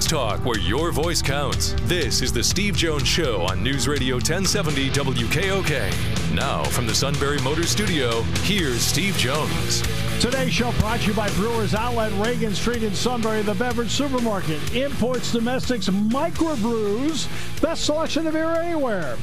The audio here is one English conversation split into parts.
Sports talk where your voice counts. This is the Steve Jones Show on News Radio 1070 WKOK. Now, from the Sunbury Motor Studio, here's Steve Jones. Today's show brought to you by Brewers Outlet, Reagan Street in Sunbury, the beverage supermarket. Imports, domestics, microbrews. Best selection of beer anywhere.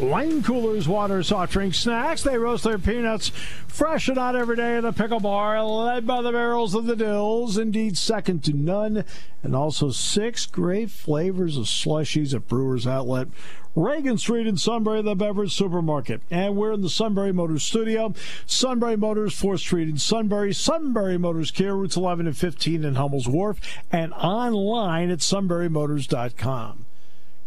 Wine coolers, water, soft drink, snacks. They roast their peanuts fresh and out every day in a pickle bar, led by the barrels of the Dills. Indeed, second to none. And also six great flavors of slushies at Brewers Outlet. Reagan Street in Sunbury, the beverage supermarket. And we're in the Sunbury Motors studio. Sunbury Motors, 4th Street in Sunbury. Sunbury Motors Kia, routes 11 and 15 in Hummel's Wharf. And online at sunburymotors.com.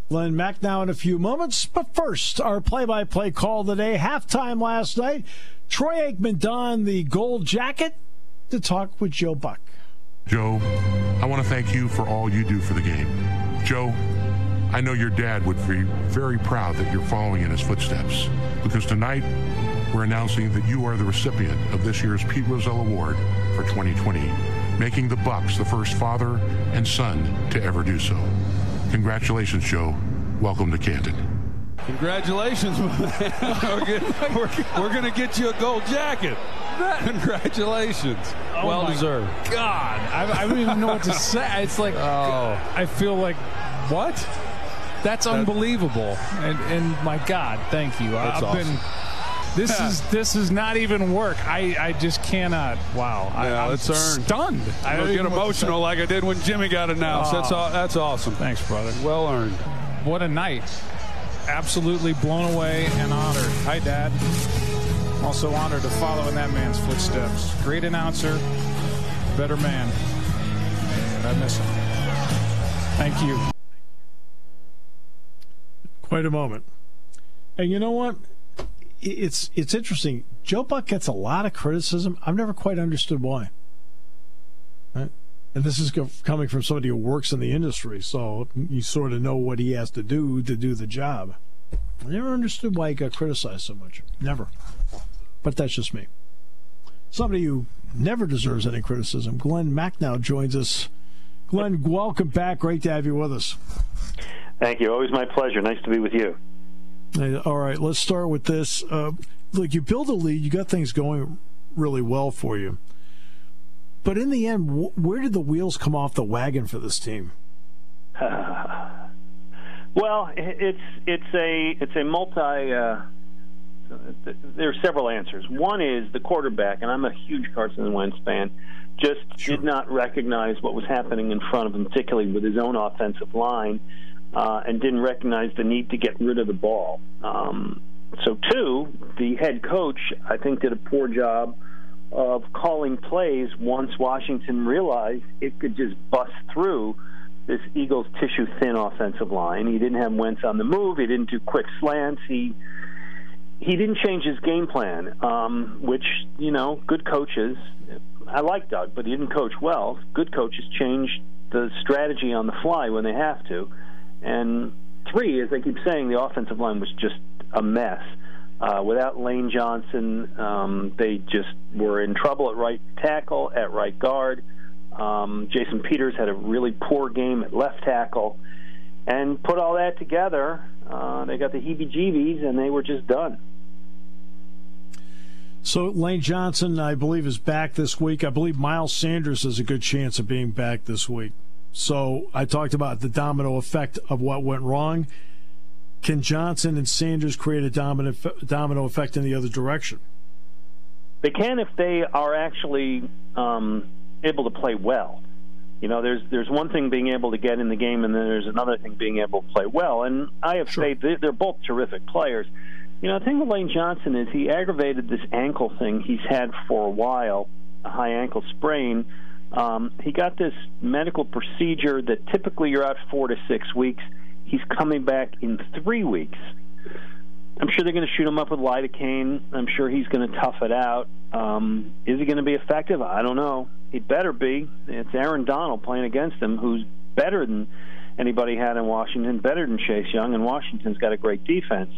Glen Macnow in a few moments. But first, our play by play call today. Halftime last night. Troy Aikman donned the gold jacket to talk with Joe Buck. Joe, I want to thank you for all you do for the game. Joe, I know your dad would be very proud that you're following in his footsteps because tonight we're announcing that you are the recipient of this year's Pete Rozelle Award for 2020, making the Bucks the first father and son to ever do so. Congratulations, Joe. Welcome to Canton. Congratulations, we're, we're, we're going to get you a gold jacket. Congratulations. Oh well deserved. God, I, I, don't even know what to say. It's like, oh. I feel like, what? That's unbelievable. And, and my God, thank you. That's I've awesome. been. This is this is not even work. I, I just cannot. Wow. Yeah, I'm it's earned. stunned. I I don't don't get even know what to say. emotional like I did when Jimmy got announced. That's Oh. all, that's awesome. Thanks, brother. Well earned. What a night. Absolutely blown away and honored. Hi, Dad. Also honored to follow in that man's footsteps. Great announcer, better man. And I miss him. Thank you. Quite a moment. And you know what? It's it's interesting. Joe Buck gets a lot of criticism. I've never quite understood why. Right? And this is coming from somebody who works in the industry, so you sort of know what he has to do to do the job. I never understood why he got criticized so much. Never. But that's just me. Somebody who never deserves any criticism. Glen Macnow joins us. Glen, welcome back. Great to have you with us. Thank you. Always my pleasure. Nice to be with you. All right, let's start with this. Uh, look, you build a lead, you got things going really well for you. But in the end, wh- where did the wheels come off the wagon for this team? Well, it's it's a it's a multi. Uh, there are several answers. One is the quarterback, and I'm a huge Carson Wentz fan. Just did not recognize what was happening in front of him, particularly with his own offensive line, uh, and didn't recognize the need to get rid of the ball. Um, so, two, the head coach, I think, did a poor job of calling plays once Washington realized it could just bust through this Eagles tissue thin offensive line. He didn't have Wentz on the move. He didn't do quick slants. He he didn't change his game plan, um, which you know, good coaches. I like Doug, but he didn't coach well. Good coaches change the strategy on the fly when they have to. And three, as I keep saying, the offensive line was just a mess. Uh, without Lane Johnson, um, they just were in trouble at right tackle, at right guard. Um, Jason Peters had a really poor game at left tackle. And put all that together, uh, they got the heebie jeebies, and they were just done. So Lane Johnson, I believe, is back this week. I believe Miles Sanders has a good chance of being back this week. So I talked about the domino effect of what went wrong. Can Johnson and Sanders create a domino domino effect in the other direction? They can if they are actually um, able to play well. You know, there's there's one thing being able to get in the game, and then there's another thing being able to play well. And I have Sure. faith they- they're both terrific players. You know, the thing with Lane Johnson is he aggravated this ankle thing he's had for a while, a high ankle sprain. Um, he got this medical procedure that typically you're out four to six weeks. He's coming back in three weeks. I'm sure they're going to shoot him up with lidocaine. I'm sure he's going to tough it out. Um, is he going to be effective? I don't know. He better be. It's Aaron Donald playing against him, who's better than anybody had in Washington, better than Chase Young, and Washington's got a great defense.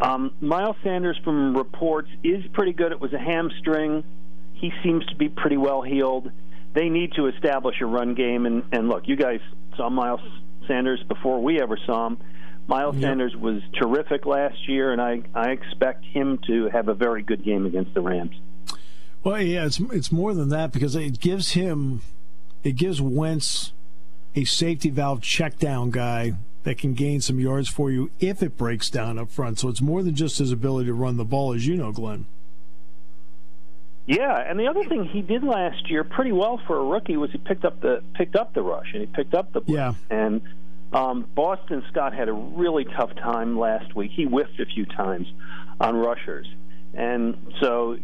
Um, Miles Sanders, from reports, is pretty good. It was a hamstring. He seems to be pretty well healed. They need to establish a run game. And, and look, you guys saw Miles Sanders before we ever saw him. Miles yep. Sanders was terrific last year, and I, I expect him to have a very good game against the Rams. Well, yeah, it's it's more than that because it gives him, it gives Wentz a safety valve check down guy that can gain some yards for you if it breaks down up front. So it's more than just his ability to run the ball, as you know, Glen. Yeah, and the other thing he did last year pretty well for a rookie was he picked up the picked up the rush and he picked up the blitz. yeah. And um, Boston Scott had a really tough time last week. He whiffed a few times on rushers, and so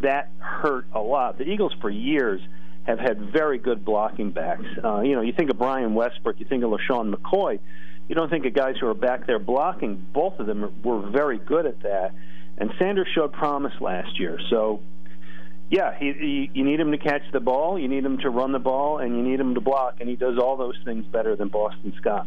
that hurt a lot. The Eagles for years have had very good blocking backs. Uh, you know, you think of Brian Westbrook, you think of LeSean McCoy. You don't think of guys who are back there blocking. Both of them were very good at that. And Sanders showed promise last year. So yeah, he, he, you need him to catch the ball, you need him to run the ball, and you need him to block, and he does all those things better than Boston Scott.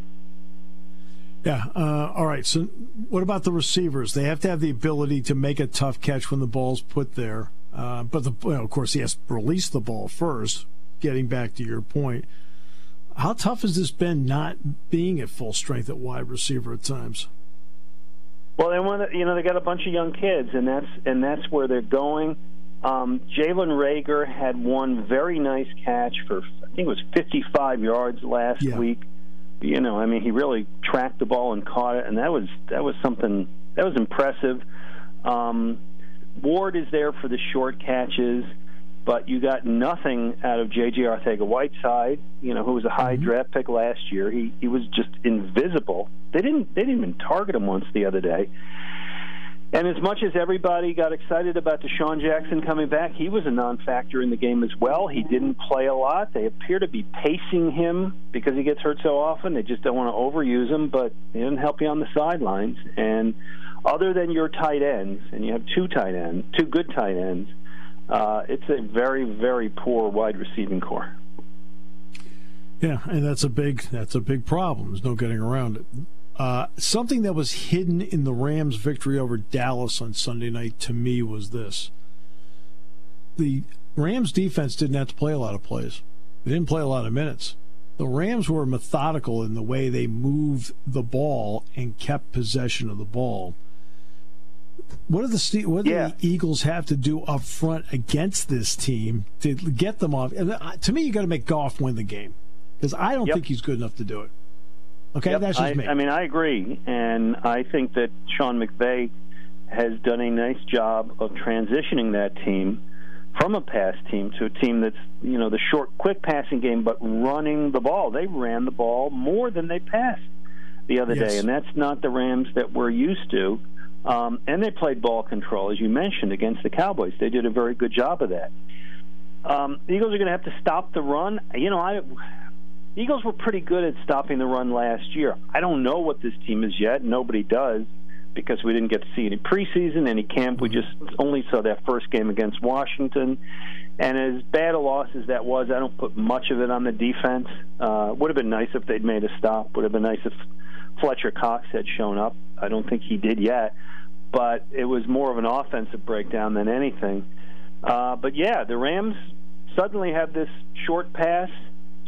Yeah. Uh, all right. So, what about the receivers? They have to have the ability to make a tough catch when the ball's put there. Uh, but the, well, of course, he has to release the ball first. Getting back to your point, how tough has this been not being at full strength at wide receiver at times? Well, they want to, you know they got a bunch of young kids, and that's and that's where they're going. Um, Jalen Reagor had one very nice catch for I think it was 55 yards last yeah. week. You know, I mean, he really tracked the ball and caught it, and that was that was something that was impressive. Um, Ward is there for the short catches, but you got nothing out of J.J. Arcega-Whiteside. You know, who was a high mm-hmm. draft pick last year. He he was just invisible. They didn't they didn't even target him once the other day. And as much as everybody got excited about DeSean Jackson coming back, he was a non factor in the game as well. He didn't play a lot. They appear to be pacing him because he gets hurt so often. They just don't want to overuse him, but he didn't help you on the sidelines. And other than your tight ends, and you have two tight ends, two good tight ends, uh, it's a very, very poor wide receiving core. Yeah, and that's a big that's a big problem. There's no getting around it. Uh, something that was hidden in the Rams' victory over Dallas on Sunday night to me was this. The Rams defense didn't have to play a lot of plays. They didn't play a lot of minutes. The Rams were methodical in the way they moved the ball and kept possession of the ball. What do the what do yeah. the Eagles have to do up front against this team to get them off? And uh, to me, you got to make Goff win the game because I don't yep. think he's good enough to do it. Okay, yep, that's just I, me. I mean, I agree, and I think that Sean McVay has done a nice job of transitioning that team from a pass team to a team that's you know the short, quick passing game, but running the ball. They ran the ball more than they passed the other yes. day, and that's not the Rams that we're used to. Um, and they played ball control, as you mentioned, against the Cowboys. They did a very good job of that. Um, the Eagles are going to have to stop the run. You know, I Eagles were pretty good at stopping the run last year. I don't know what this team is yet. Nobody does because we didn't get to see any preseason, any camp. We just only saw that first game against Washington. And as bad a loss as that was, I don't put much of it on the defense. Uh, would have been nice if they'd made a stop. Would have been nice if Fletcher Cox had shown up. I don't think he did yet. But it was more of an offensive breakdown than anything. Uh, but yeah, the Rams suddenly have this short pass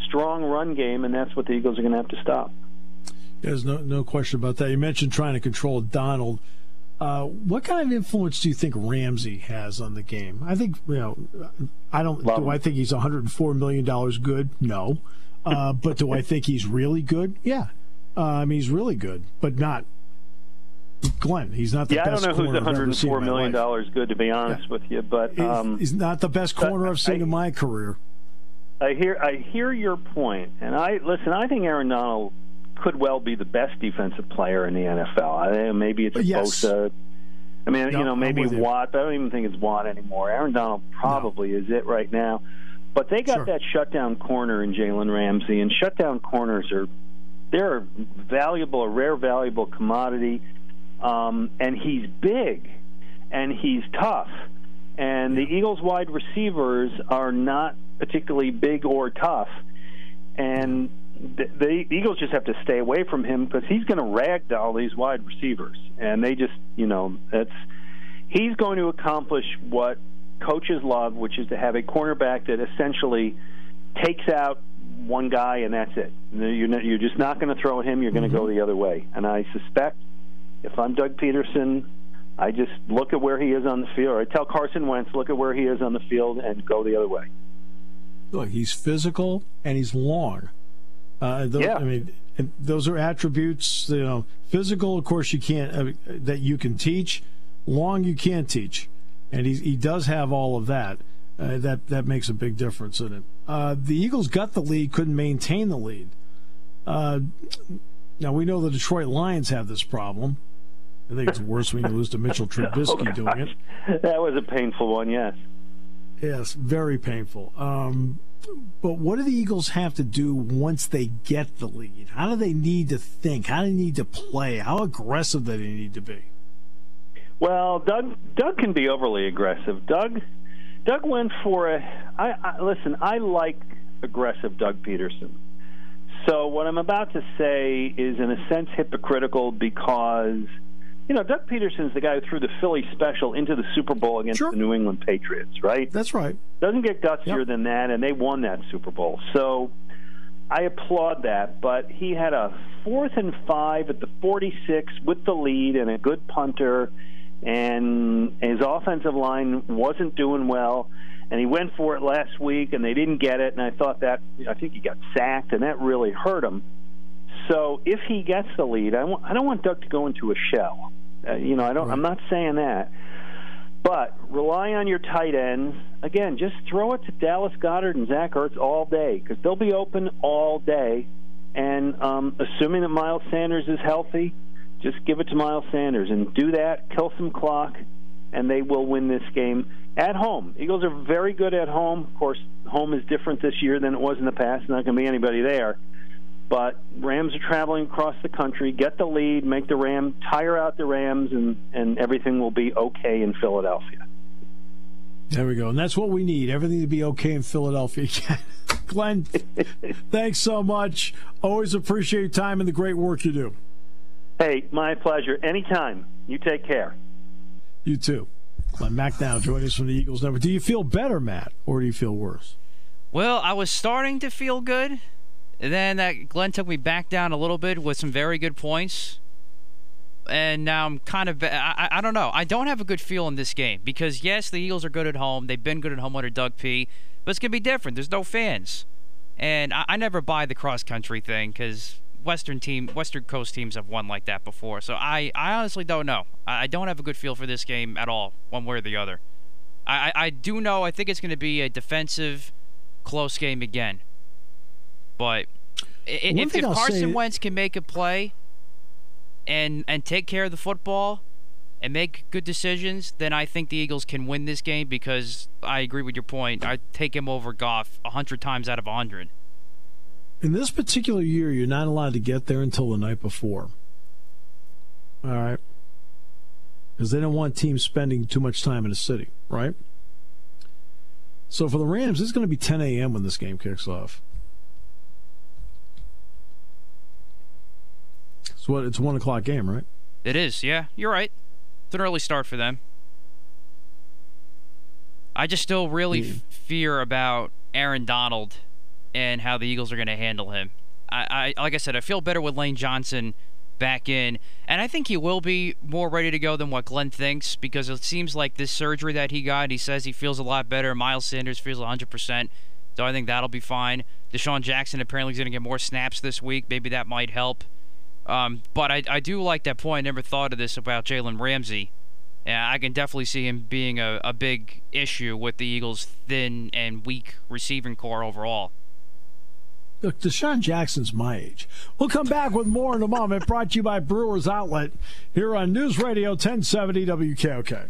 strong run game, and that's what the Eagles are going to have to stop. There's no no question about that. You mentioned trying to control Donald. Uh, what kind of influence do you think Ramsey has on the game? I think you know. I don't. Love do him. I think he's 104 million dollars good? No. Uh, but do I think he's really good? Yeah. Uh, I mean, he's really good, but not Glen. He's not the yeah, best. Yeah, I don't know who's 104 million dollars good, to be honest yeah. with you, but um, he's, he's, not the best corner I've seen I, in my career. I hear I hear your point, and I listen. I think Aaron Donald could well be the best defensive player in the NFL. I maybe it's yes. Bosa. I mean, you know, maybe Watt. But I don't even think it's Watt anymore. Aaron Donald probably no. is it right now. But they got sure. that shutdown corner in Jalen Ramsey, and shutdown corners are they're valuable, a rare, valuable commodity. Um, and he's big, and he's tough. And the Eagles' wide receivers are not particularly big or tough. And the, the Eagles just have to stay away from him because he's going to rag ragdoll these wide receivers, and they just, you know, that's he's going to accomplish what coaches love, which is to have a cornerback that essentially takes out one guy and that's it. You're, not, you're just not going to throw at him. You're going to mm-hmm. go the other way. And I suspect if I'm Doug Pederson, I just look at where he is on the field. I tell Carson Wentz, look at where he is on the field and go the other way. Look, he's physical and he's long. Uh, those, yeah. I mean, those are attributes. You know, physical, of course, you can't uh, that you can teach. Long, you can't teach, and he he does have all of that. Uh, that that makes a big difference in it. Uh, the Eagles got the lead, couldn't maintain the lead. Uh, now we know the Detroit Lions have this problem. I think it's worse when you lose to Mitchell Trubisky oh, doing it. That was a painful one, yes. Yes, very painful. Um, but what do the Eagles have to do once they get the lead? How do they need to think? How do they need to play? How aggressive do they need to be? Well, Doug Doug can be overly aggressive. Doug Doug went for a. I, I listen. I like aggressive Doug Pederson. So what I'm about to say is, in a sense, hypocritical because you know, Doug is the guy who threw the Philly special into the Super Bowl against sure. the New England Patriots, right? That's right. Doesn't get gutsier yep. than that, and they won that Super Bowl. So I applaud that, but he had a fourth and five at the 46 with the lead and a good punter, and his offensive line wasn't doing well. And he went for it last week, and they didn't get it. And I thought that I think he got sacked, and that really hurt him. So if he gets the lead, I don't want Doug to go into a shell. Uh, you know, I don't. Right. I'm not saying that, but rely on your tight ends. Again, just throw it to Dallas Goedert and Zach Ertz all day because they'll be open all day. And um, assuming that Miles Sanders is healthy, just give it to Miles Sanders and do that. Kill some clock, and they will win this game at home. Eagles are very good at home. Of course, home is different this year than it was in the past. Not going to be anybody there. But Rams are traveling across the country. Get the lead, make the Ram tire out the Rams, and and everything will be okay in Philadelphia. There we go, and that's what we need. Everything to be okay in Philadelphia. Glen, thanks so much. Always appreciate your time and the great work you do. Hey, my pleasure. Anytime. You take care. You too. Glen Macnow joining us from the Eagles number. Do you feel better, Matt, or do you feel worse? Well, I was starting to feel good. And then that Glen took me back down a little bit with some very good points. And now I'm kind of I, I don't know. I don't have a good feel in this game because yes, the Eagles are good at home. They've been good at home under Doug P. But it's gonna be different. There's no fans, and I, I never buy the cross country thing because Western team, Western Coast teams have won like that before. So I, I honestly don't know. I, I don't have a good feel for this game at all, one way or the other. I, I, I do know. I think it's to be a defensive, close game again. But if, if Carson Wentz can make a play and and take care of the football and make good decisions, then I think the Eagles can win this game because I agree with your point. I take him over Goff hundred times out of hundred. In this particular year, you're not allowed to get there until the night before. All right, because they don't want teams spending too much time in the city, right? So for the Rams, it's going to be 10 a.m. when this game kicks off. It's what it's one o'clock game, right? It is. Yeah, you're right. It's an early start for them. I just still really yeah. f- fear about Aaron Donald and how the Eagles are going to handle him. I, I like I said, I feel better with Lane Johnson back in, and I think he will be more ready to go than what Glen thinks because it seems like this surgery that he got, he says he feels a lot better. Miles Sanders feels 100%, so I think that'll be fine. DeSean Jackson apparently is going to get more snaps this week. Maybe that might help. Um, but I, I do like that point. I never thought of this about Jalen Ramsey. Yeah, I can definitely see him being a, a big issue with the Eagles' thin and weak receiving core overall. Look, DeSean Jackson's my age. We'll come back with more in a moment. Brought to you by Brewers Outlet here on News Radio 1070 WKOK.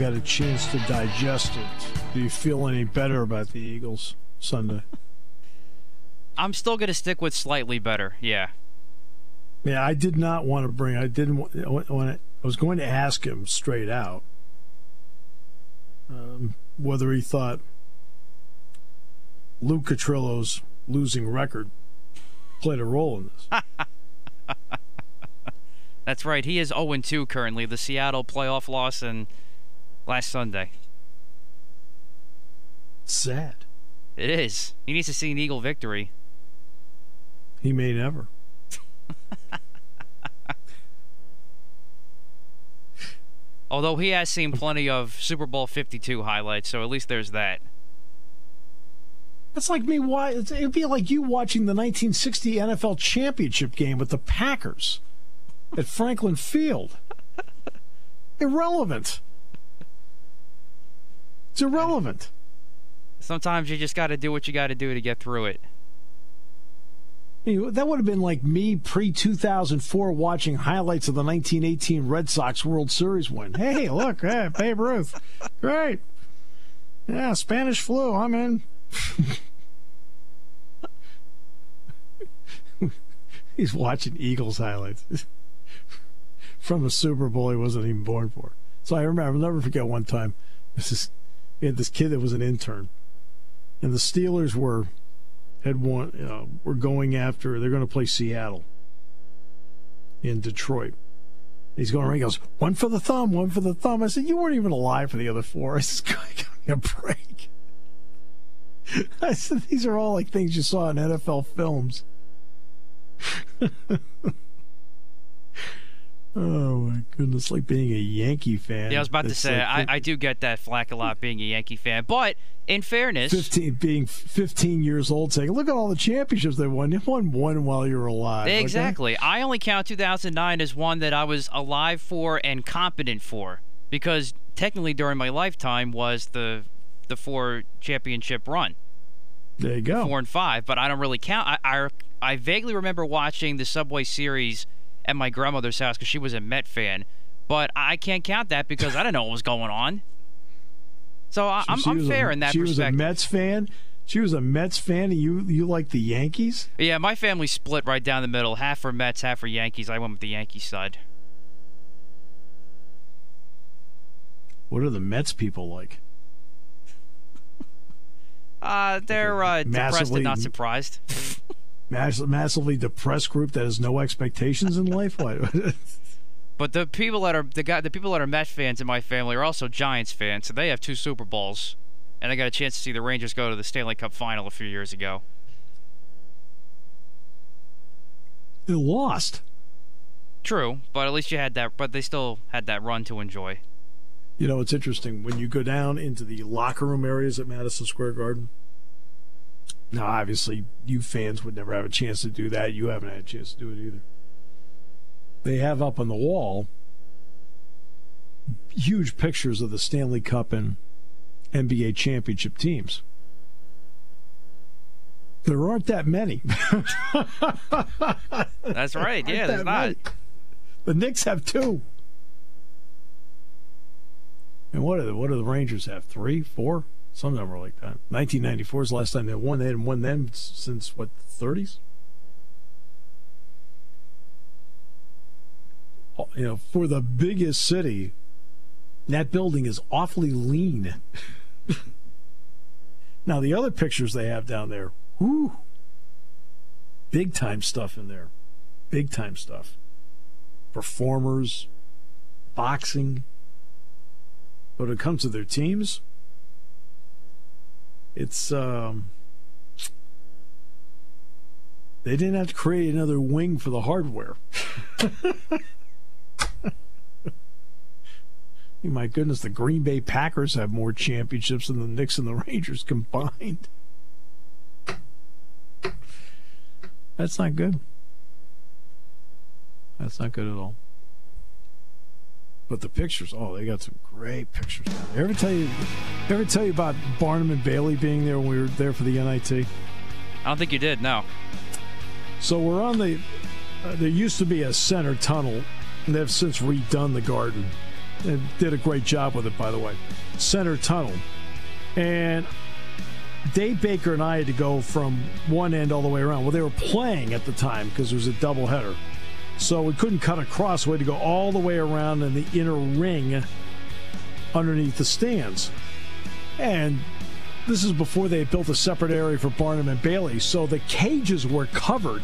Got a chance to digest it. Do you feel any better about the Eagles Sunday? I'm still going to stick with slightly better. Yeah. Yeah, I did not want to bring. I didn't when I, I was going to ask him straight out um, whether he thought Luke Catrillo's losing record played a role in this. That's right. He is 0 2 currently. The Seattle playoff loss and last Sunday. Sad. It is. He needs to see an Eagle victory. He may never. Although he has seen plenty of Super Bowl 52 highlights, so at least there's that. That's like me. Why it'd be like you watching the 1960 NFL championship game with the Packers at Franklin Field. Irrelevant. It's irrelevant. Sometimes you just got to do what you got to do to get through it. That would have been like me pre 2004 watching highlights of the 1918 Red Sox World Series win. Hey, look, hey, Babe Ruth. Great. Yeah, Spanish flu. I'm in. He's watching Eagles highlights from a Super Bowl he wasn't even born for. So I remember, I'll never forget one time. This is, this kid that was an intern, and the Steelers were had won. Uh, were going after. They're going to play Seattle in Detroit. He's going around. He goes one for the thumb, one for the thumb. I said, "You weren't even alive for the other four. I said, "Give me a break." I said, "These are all like things you saw in NFL films." Oh my goodness! Like being a Yankee fan. Yeah, I was about to say like, I, I do get that flack a lot being a Yankee fan, but in fairness, fifteen being fifteen years old, saying, "Look at all the championships they won. You won one while you were alive." Exactly. Okay? I only count 2009 as one that I was alive for and competent for, because technically during my lifetime was the the four championship run. There you go. Four and five, but I don't really count. I I, I vaguely remember watching the Subway Series at my grandmother's house because she was a Met fan. But I can't count that because I didn't know what was going on. So I, am I'm, I'm fair a, in that. She was a Mets fan. She was a Mets fan, and you you like the Yankees? Yeah, my family split right down the middle. Half for Mets, half for Yankees. I went with the Yankee side. What are the Mets people like? Uh, they're uh, depressed and not surprised. Mass, massively depressed group that has no expectations in life? but the people that are the guy, the people that are Met fans in my family are also Giants fans, so they have two Super Bowls, and I got a chance to see the Rangers go to the Stanley Cup Final a few years ago. They lost. True, but at least you had that. But they still had that run to enjoy. You know, it's interesting when you go down into the locker room areas at Madison Square Garden now, obviously, you fans would never have a chance to do that. You haven't had a chance to do it either. They have up on the wall huge pictures of the Stanley Cup and NBA championship teams. There aren't that many. That's right. Yeah, there's not. Many. The Knicks have two. And what do the what do the Rangers have? Three, four? Some of them were like that. 1994 is the last time they won. They hadn't won then since, what, 30s? You know, for the biggest city, that building is awfully lean. now, the other pictures they have down there, whoo, big time stuff in there. Big time stuff. Performers, boxing, But when it comes to their teams, it's um, they didn't have to create another wing for the hardware. My goodness, the Green Bay Packers have more championships than the Knicks and the Rangers combined. That's not good. That's not good at all. But the pictures, oh, they got some great pictures. Ever tell you, ever tell you about Barnum and Bailey being there when we were there for the NIT? I don't think you did. No. So we're on the. Uh, there used to be a center tunnel, and they've since redone the garden. And did a great job with it, by the way. Center tunnel, and Dave Baker and I had to go from one end all the way around. Well, they were playing at the time because it was a doubleheader. So we couldn't cut across. We had to go all the way around in the inner ring underneath the stands. And this is before they built a separate area for Barnum and Bailey. So the cages were covered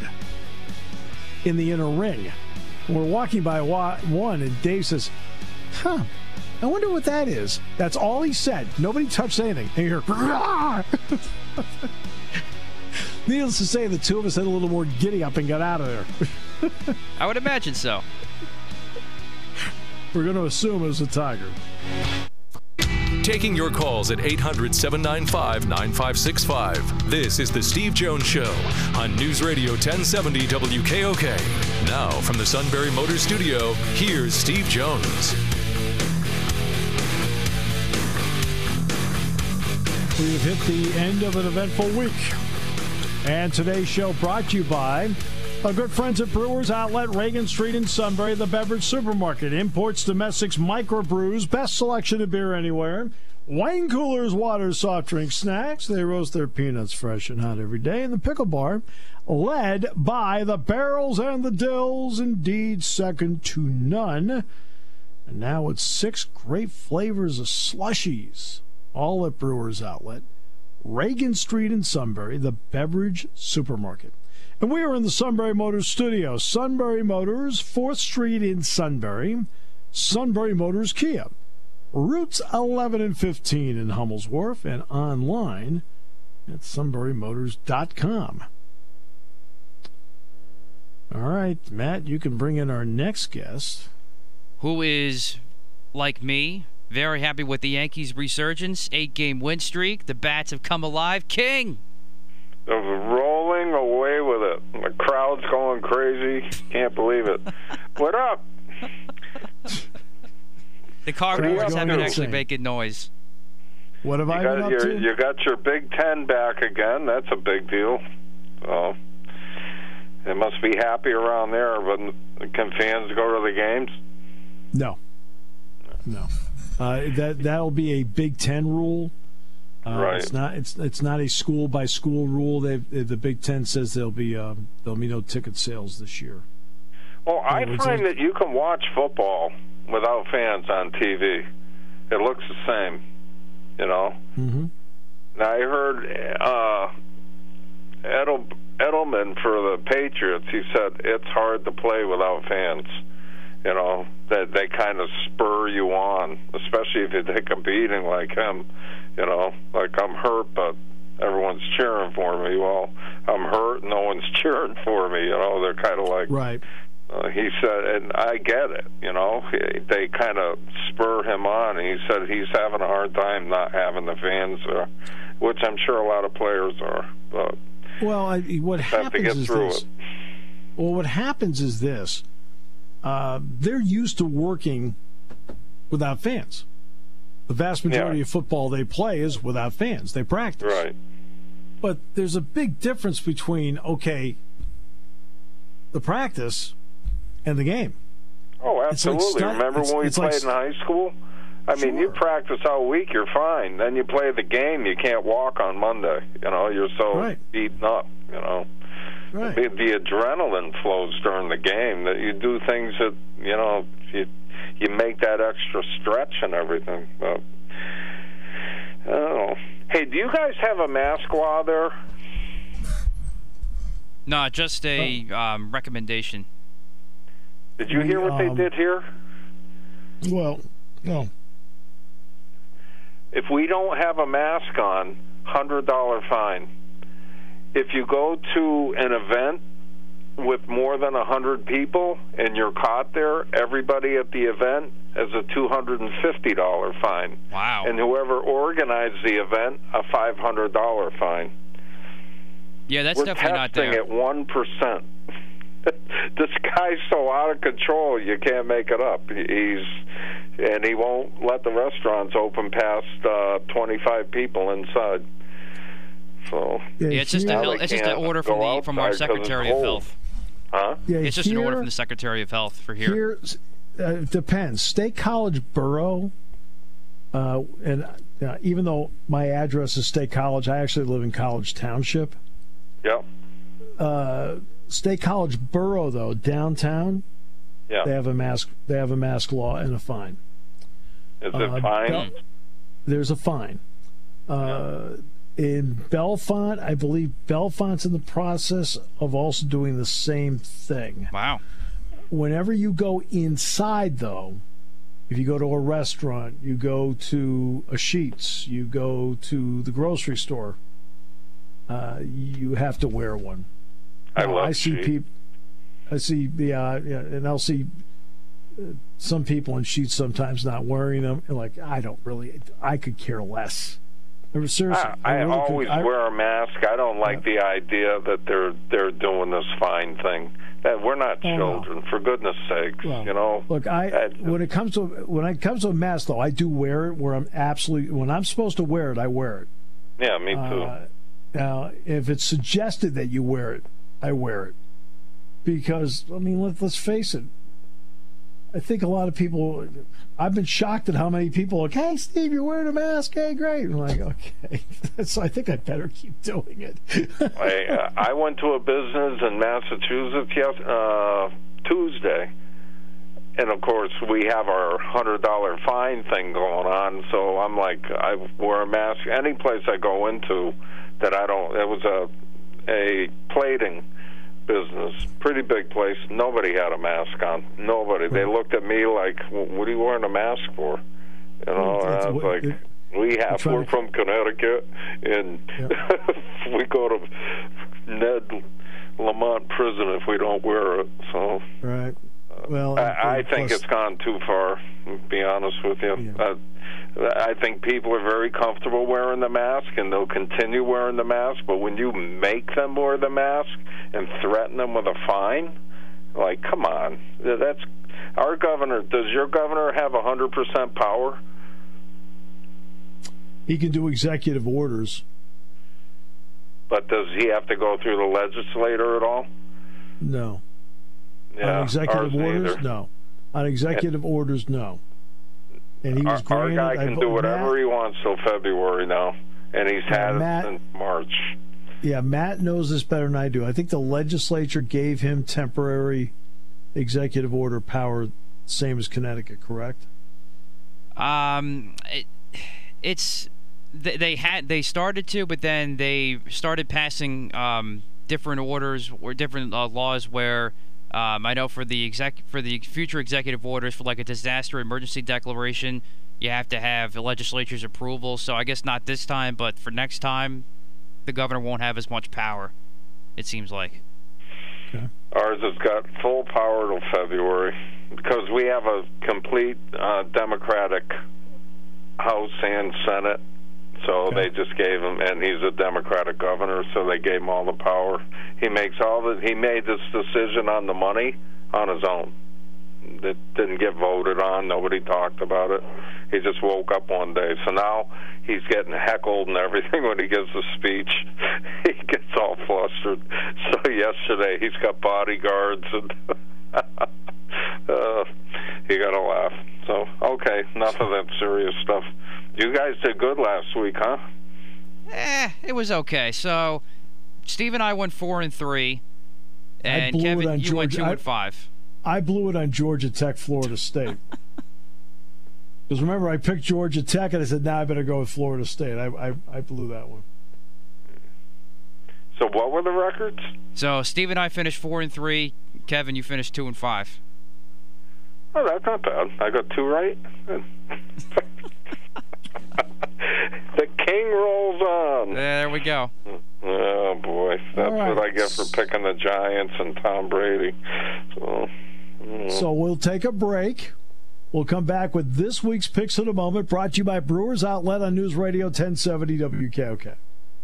in the inner ring. We're walking by one, and Dave says, Huh, I wonder what that is. That's all he said. Nobody touched anything. And you hear, Needless to say, the two of us had a little more giddy up and got out of there. I would imagine so. We're going to assume it was a tiger. Taking your calls at 800 795 9565. This is The Steve Jones Show on News Radio 1070 WKOK. Now, from the Sunbury Motor Studio, here's Steve Jones. We've hit the end of an eventful week. And today's show brought to you by our good friends at Brewers Outlet, Reagan Street in Sunbury, the beverage supermarket, imports domestics microbrews, best selection of beer anywhere. Wine coolers, water, soft drink, snacks. They roast their peanuts fresh and hot every day. And the pickle bar, led by the barrels and the dills, indeed second to none. And now with six great flavors of slushies all at Brewers Outlet, Reagan Street in Sunbury, the beverage supermarket. And we are in the Sunbury Motors studio. Sunbury Motors, 4th Street in Sunbury. Sunbury Motors Kia. Routes 11 and 15 in Hummel's Wharf and online at sunburymotors.com. All right, Matt, you can bring in our next guest. Who is, like me, very happy with the Yankees' resurgence. Eight game win streak. The Bats have come alive. King! They're rolling away with it. The crowd's going crazy. Can't believe it. what up? the Cardinals have been actually making noise. What have you I got been up your, to? You got your Big Ten back again. That's a big deal. So they must be happy around there. But can fans go to the games? No. No. Uh, that that'll be a Big Ten rule. Uh, right. It's not. It's it's not a school by school rule. They the Big Ten says there'll be um, there'll be no ticket sales this year. Well, I find that you can watch football without fans on TV. It looks the same, you know. Mm-hmm. Now I heard uh, Edel, Edelman for the Patriots. He said it's hard to play without fans you know that they kind of spur you on, especially if you take a beating like him. You know, like I'm hurt, but everyone's cheering for me. Well, I'm hurt, no one's cheering for me. You know, they're kind of like right. Uh, he said, and I get it. You know, they kind of spur him on. And he said he's having a hard time not having the fans there, which I'm sure a lot of players are. But well, I, what happens is this. it. Well, what happens is this: uh, they're used to working without fans. The vast majority Yeah. of football they play is without fans. They practice. Right. But there's a big difference between okay, the practice and the game. Oh, It's like absolutely. Remember when we it's like played in high school? I mean, you practice all week, you're fine. Then you play the game, you can't walk on Monday. You know, you're so Right. beaten up. You know, Right. the, the adrenaline flows during the game that you do things that you know you you make that extra stretch and everything. But I. Hey, do you guys have a mask law there? No, just a um, recommendation. Did you hear what um, they did here? Well, no. If we don't have a mask on, hundred dollar fine. If you go to an event with more than a hundred people and you're caught there, everybody at the event has a two hundred and fifty dollar fine. Wow. And whoever organized the event, a five hundred dollar fine. Yeah, that's We're definitely not there. at one percent. this guy's so out of control, you can't make it up. He's and he won't let the restaurants open past uh, twenty-five people inside. So, Yeah, Yeah, it's just a hill, it's just an order from the from our outside 'cause it's Secretary of cold. Health. huh? yeah, It's just an order from the Secretary of Health for here. Here, uh, it depends. State College Borough, uh, and uh, even though my address is State College, I actually live in College Township. Yep. Uh, State College Borough, though downtown, Yeah. they have a mask. They have a mask law and a fine. Is Uh, it fine? Bel- there's a fine. Uh, in Bellefonte, I believe Bellefonte's in the process of also doing the same thing. Wow. whenever you go inside though if you go to a restaurant you go to a Sheetz you go to the grocery store uh, you have to wear one I love i see people i see yeah, yeah and i'll see uh, some people in Sheetz sometimes not wearing them and like i don't really i could care less I- seriously I, I really could- always I- wear a mask. I don't like the idea that they're they're doing this fine thing. That we're not Oh, no. children, for goodness sakes. Well, you know. Look, I when it comes to when it comes to a mask though, I do wear it where I'm absolutely when I'm supposed to wear it, I wear it. yeah, me too. Uh, now, if it's suggested that you wear it, I wear it because I mean, let, let's face it. I think a lot of people. I've been shocked at how many people like, "Hey, Steve, you're wearing a mask. Hey, great." I'm like, okay, so I think I better keep doing it. I uh, I went to a business in Massachusetts yes uh, Tuesday, and of course we have our hundred dollar fine thing going on. So I'm like, I wear a mask any place I go into that I don't. It was a a plating business, pretty big place. Nobody had a mask on. Nobody. They looked at me like, "What are you wearing a mask for?" You know, and I was like. it- we have. We're to- from Connecticut, and we go to Ned Lamont prison if we don't wear it. So right. Well, I, I think plus- it's gone too far. To be honest with you, Yeah. uh, I think people are very comfortable wearing the mask, and they'll continue wearing the mask. But when you make them wear the mask and threaten them with a fine, like, come on, that's our governor. Does your governor have a hundred percent power? he can do executive orders. But does he have to go through the legislator at all? No. Yeah, on executive orders, neither. no. On executive orders, no. And he was Our, our guy I can vote- do whatever Matt- he wants till February now, and he's Yeah, had Matt- it since March. Yeah, Matt knows this better than I do. I think the legislature gave him temporary executive order power, same as Connecticut, correct? Um, it, it's they, they had they started to, but then they started passing um, different orders or different uh, laws where. Um, I know for the exec for the future executive orders for like a disaster emergency declaration, you have to have the legislature's approval. So I guess not this time, but for next time, the governor won't have as much power. It seems like. Ours has got full power till February because we have a complete uh, Democratic House and Senate. So they just gave him, and he's a Democratic governor, so they gave him all the power. He makes all the. He made this decision on the money on his own. That didn't get voted on. Nobody talked about it. He just woke up one day. So now he's getting heckled and everything when he gives a speech. he gets all flustered. So yesterday he's got bodyguards and uh, you got to laugh. So okay, enough of that serious stuff. You guys did good last week, huh? Eh, it was okay. So, Steve and I went four and three, and blew it Kevin, on you went Georgia. two I- and five. I blew it on Georgia Tech, Florida State. Because remember, I picked Georgia Tech, and I said, "Now I better go with Florida State." I, I, I blew that one. So what were the records? So Steve and I finished four and three. Kevin, you finished two and five. Oh, that's not bad. I got two right. Good. king rolls on. There we go. Oh boy, that's right. what I get for picking the Giants and Tom Brady. So, mm. So we'll take a break. We'll come back with this week's Picks of the Moment brought to you by Brewers Outlet on News Radio 1070 WKOK.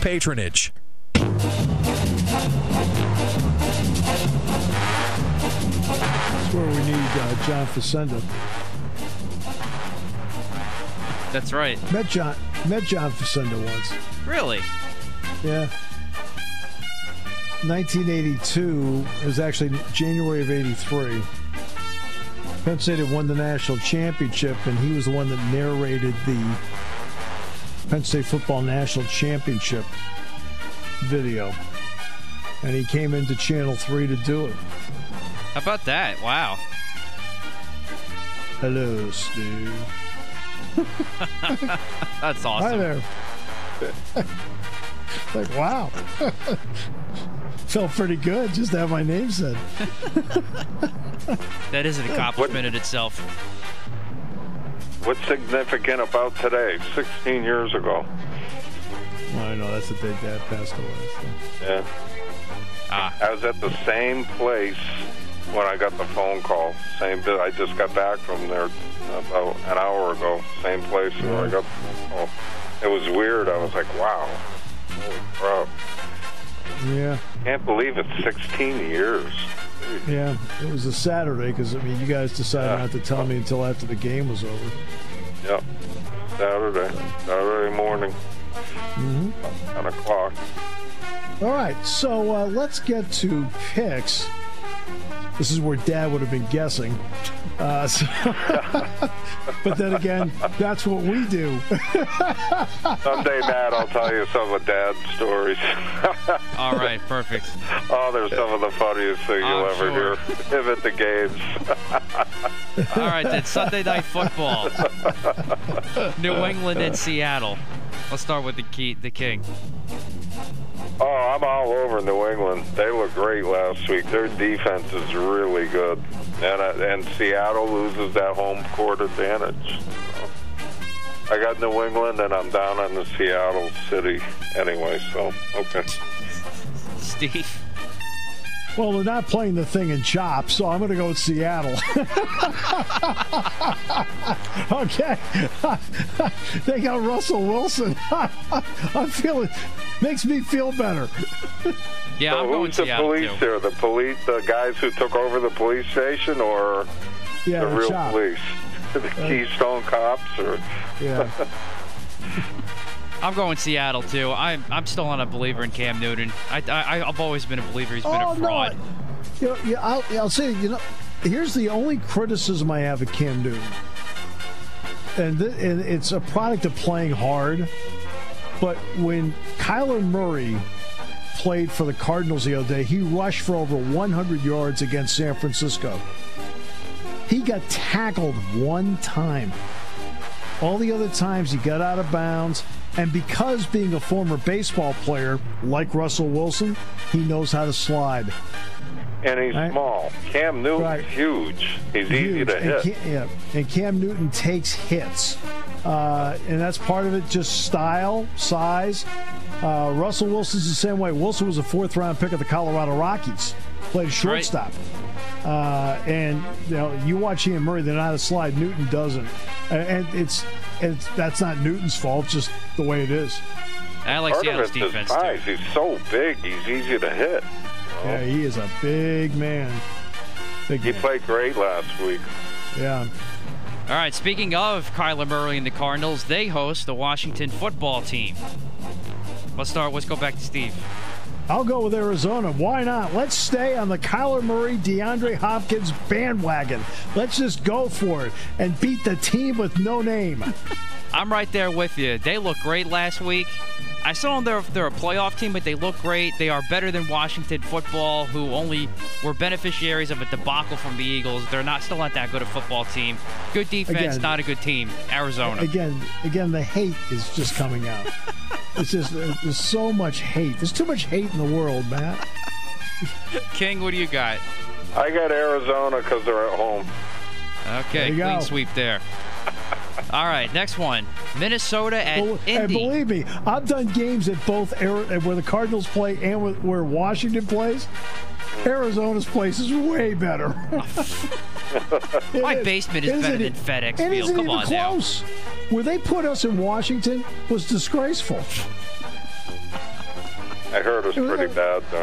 patronage. That's where we need uh, John Facenda. That's right. Met John, met John Facenda once. Really? Yeah. 1982. It was actually January of 83. Penn State had won the national championship, and he was the one that narrated the Penn State football national championship video. And he came into Channel 3 to do it. How about that? Wow. Hello, Steve. That's awesome. Hi there. like, wow. Felt pretty good just to have my name said. That is an accomplishment in itself. What's significant about today? 16 years ago. I know that's the day Dad passed away. So. Yeah. Ah. I was at the same place when I got the phone call. Same bit. I just got back from there about an hour ago. Same place where I got the phone call. It was weird. I was like, wow. Holy crap. Yeah, Can't believe it's 16 years. Yeah. It was a Saturday because I mean, you guys decided Yeah. not to tell me until after the game was over. Yep. Saturday. Saturday morning. 10 o'clock. All right, so uh, let's get to picks. This is where Dad would have been guessing. Uh, so- but then again, that's what we do. Someday, Matt, I'll tell you some of Dad's stories. All right, perfect. oh, they're some of the funniest things I'm you'll ever sure. hear. Him at the games. All right, then Sunday night football. New England and Seattle. Let's start with the key, the king. Oh, I'm all over New England. They look great last week. Their defense is really good, and uh, and Seattle loses that home court advantage. I got New England, and I'm down on the Seattle City anyway. So okay. Steve. Well, they're not playing the thing in chop, so I'm going to go with Seattle. okay. they got Russell Wilson. I'm feeling, makes me feel better. Yeah, so I'm going who's the Seattle police too. there? The police, the guys who took over the police station, or Yeah, the the real chop. police? the uh, Keystone Cops, or Yeah. I'm going Seattle too. I'm I'm still not a believer in Cam Newton. I, I I've always been a believer. He's been oh a fraud. no. You know, I'll, I'll say you know. Here's the only criticism I have of Cam Newton, and, th- and it's a product of playing hard. But when Kyler Murray played for the Cardinals the other day, he rushed for over 100 yards against San Francisco. He got tackled one time. All the other times he got out of bounds. And because being a former baseball player like Russell Wilson, he knows how to slide. and he's Right. small. Cam Newton's Right. huge. He's easy Huge. to and hit. Cam, yeah, and Cam Newton takes hits, uh, and that's part of it. Just style, size. Uh, Russell Wilson's the same way. Wilson was a fourth round pick of the Colorado Rockies. Played shortstop. Uh, and you know, you watch Ian Murray, they're not a slide. Newton doesn't, and, and it's it's that's not Newton's fault. Just the way it is. I like Part Seattle's defense size. too. He's so big. He's easy to hit. Yeah, he is a big man. Big He man. played great last week. Yeah. All right, speaking of Kyler Murray and the Cardinals, they host the Washington football team. Let's start. Let's go back to Steve. I'll go with Arizona. Why not? Let's stay on the Kyler Murray, DeAndre Hopkins bandwagon. Let's just go for it and beat the team with no name. I'm right there with you. They looked great last week. I still don't know if they're a playoff team, but they look great. They are better than Washington football, who only were beneficiaries of a debacle from the Eagles. They're not still not that good a football team. Good defense, Again- not a good team. Arizona. Again, again, the hate is just coming out. it's just uh, there's so much hate. There's too much hate in the world, Matt. King, what do you got? I got Arizona because they're at home. Okay, There clean go. sweep there. All right, next one. Minnesota at Well, and believe me, I've done games at both where the Cardinals play and where Washington plays. Arizona's place is way better. My is. basement is It better isn't than FedEx Field. Come even on now. Close. Where they put us in Washington was disgraceful. I heard it was pretty bad though.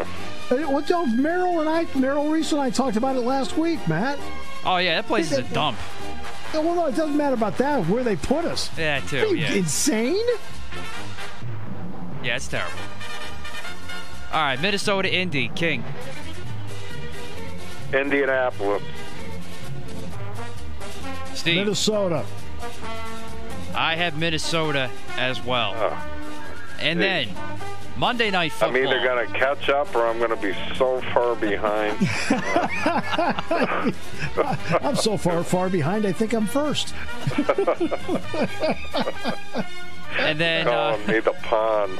Uh, Well, Joe, Merrill and I, Merrill Reese and I talked about it last week, Matt. Oh yeah, that place is a dump. Well, no, it doesn't matter about that. Where they put us. Yeah, Are too. you Yeah, insane? yeah, it's terrible. All right, Minnesota, Indy, King. Indianapolis. Steve, Minnesota. I have Minnesota as well. Oh, and geez. then Monday Night Football. I'm either going to catch up or I'm going to be so far behind. I'm so far, far behind. I think I'm first. and then uh, Calling me the pond.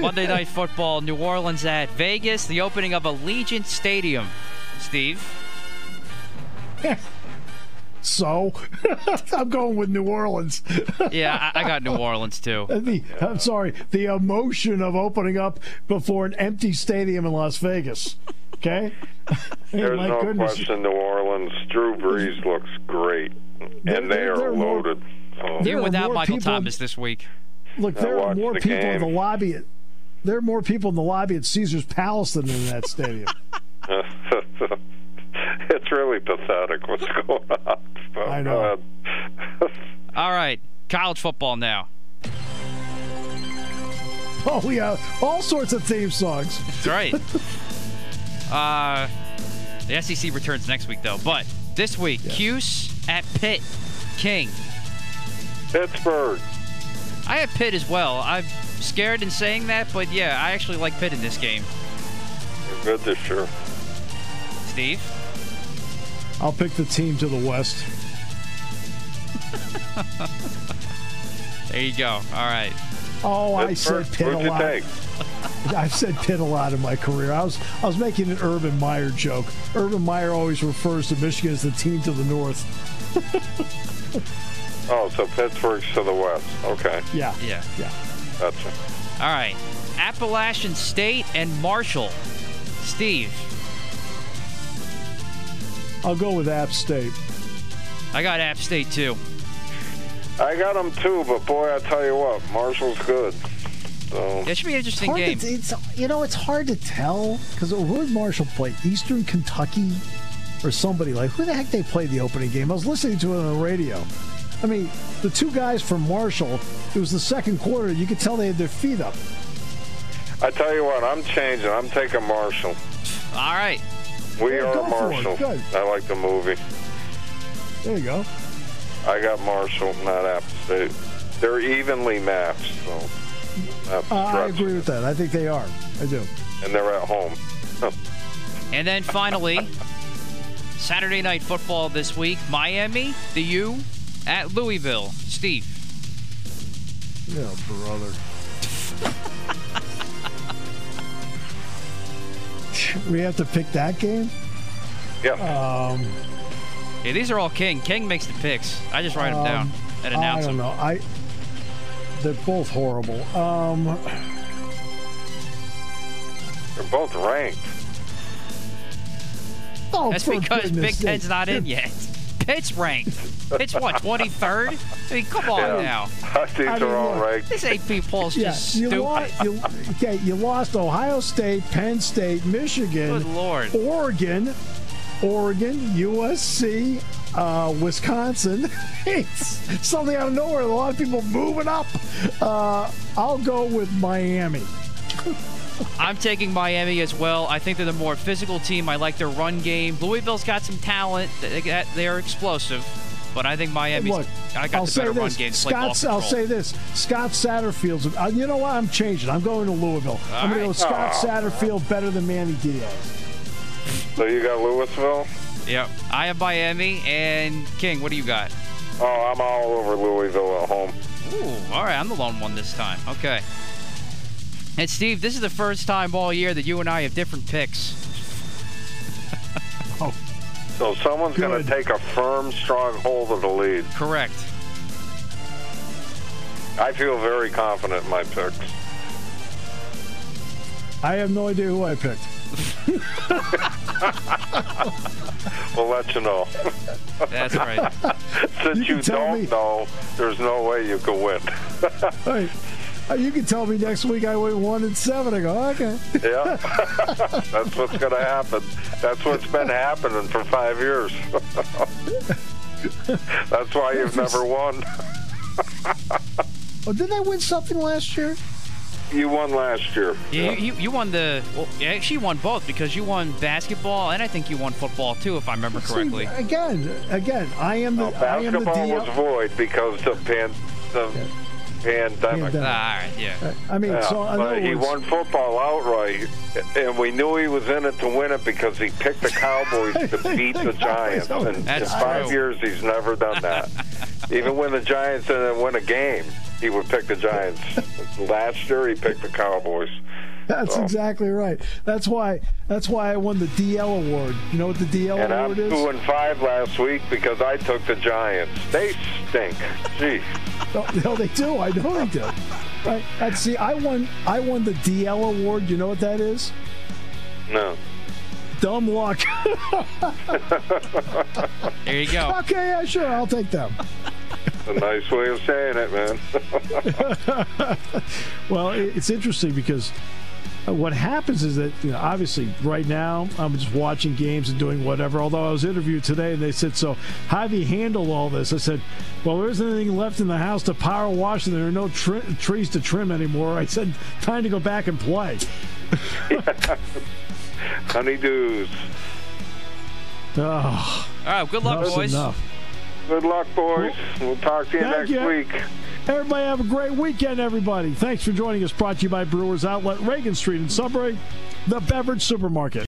Monday Night Football, New Orleans at Vegas, the opening of Allegiant Stadium. Steve, So I'm going with New Orleans. yeah, I, I got New Orleans too. The, I'm sorry, the emotion of opening up before an empty stadium in Las Vegas. Okay? There's my no goodness. question New Orleans. Drew Brees looks great, There- and they there- there are are more- loaded. So, There Even are without more Michael people- Thomas this week. Look, there are more the people in the lobby. At, there are more people in the lobby at Caesar's Palace than in that stadium. it's really pathetic what's going on. But, I know. uh, All right, college football now. oh yeah, all sorts of theme songs. That's right. uh, the SEC returns next week though, but this week, Cuse at Pitt, King. Pittsburgh. I have Pitt as well. I'm scared in saying that, but yeah, I actually like Pitt in this game. You're good this year. Steve, I'll pick the team to the west. there you go. All right. Oh, I Pittsburgh, said Pitt a lot. I've said Pitt a lot in my career. I was I was making an Urban Meyer joke. Urban Meyer always refers to Michigan as the team to the north. Oh, so Pittsburgh's to the west. Okay, Yeah, Yeah. yeah. gotcha. All right. Appalachian State and Marshall. Steve, I'll go with App State. I got App State too. I got them too, but boy, I tell you what, Marshall's good. So It should be an interesting Hard game. to, it's you know it's hard to tell because who did Marshall play? Eastern Kentucky or somebody like who the heck they played the opening game? I was listening to it on the radio. I mean, the two guys from Marshall. It was the second quarter. You could tell they had their feet up. I tell you what, I'm changing. I'm taking Marshall. All right. We Yeah, are go. Marshall. Good. I like the movie. There you go. I got Marshall, not App State. They're evenly matched, so Uh, I agree with that. I think they are. I do. And they're at home. And then finally, Saturday night football this week. Miami, the U, at Louisville. Steve. Yeah, brother. we have to pick that game. Yeah. Um, Yeah, these are all King. King makes the picks. I just write them down and Um, I announce don't them. know. I they're both horrible. Um, they're both ranked. oh, That's because Big Ten's not in yet. Pitt's ranked. Pitt's what, 23rd? I mean, come on Yeah. now. These I mean, are all look. ranked. This AP poll's Yeah, just you stupid. lost. You, okay, you lost Ohio State, Penn State, Michigan, Good lord. Oregon, Oregon, USC, uh, Wisconsin. it's something out of nowhere. A lot of people moving up. Uh, I'll go with Miami. I'm taking Miami as well. I think they're the more physical team. I like their run game. Louisville's got some talent. They got- They're explosive. But I think Miami. Look, I got I'll the say better this. run game. to play ball Scott's, I'll say this. Scott Satterfield's. Uh, you know what? I'm changing. I'm going to Louisville. I'm going to go. Scott Aw. Satterfield better than Manny Diaz. So you got Louisville? Yep. I have Miami and King. What do you got? Oh, I'm all over Louisville at home. Ooh, all right. I'm the lone one this time. Okay. And Steve, this is the first time all year that you and I have different picks. Oh. So someone's going to take a firm, strong hold of the lead. Correct. I feel very confident in my picks. I have no idea who I picked. We'll let you know. That's right. Since You you, don't me. know, there's no way you can win. Hey, Oh, you can tell me next week I went one and seven. I go okay. yeah, that's what's going to happen. That's what's been happening for five years. that's why you've never won. Oh, didn't I win something last year? You won last year. You, you, you won the. Well, you actually won both because you won basketball and I think you won football too, if I remember correctly. See, again, again, I am the No, I am the basketball DL. was void because of pan, the pandemic. Pandemic. Ah, all right, yeah. I mean, Yeah, so in other but he words- won football outright, and we knew he was in it to win it because he picked the Cowboys to beat the Giants. And in That's five true. years, he's never done that. Even when the Giants didn't win a game, he would pick the Giants. Last year, he picked the Cowboys. That's So- exactly right. That's why. That's why I won the DL award. You know what the DL And I'm award is? two and five last week because I took the Giants. They stink. Gee. No, no, they do. I know they do. Right. And see, I won. I won the DL award. You know what that is? No. Dumb luck. There you go. okay, yeah, sure. I'll take them. A nice way of saying it, man. Well, it's interesting because what happens is that you know, obviously right now I'm just watching games and doing whatever. Although I was interviewed today and they said, "So how do you handle all this?" I said, "Well, there isn't anything left in the house to power wash, and there are no tri- trees to trim anymore." I said, "Time to go back and play." Honeydews. Oh, All right, good luck, boys. enough. Good luck, boys. We'll talk to you Thank next you. week. Everybody have a great weekend, everybody. Thanks for joining us. Brought to you by Brewers Outlet, Reagan Street in Sunbury, the Beverage Supermarket.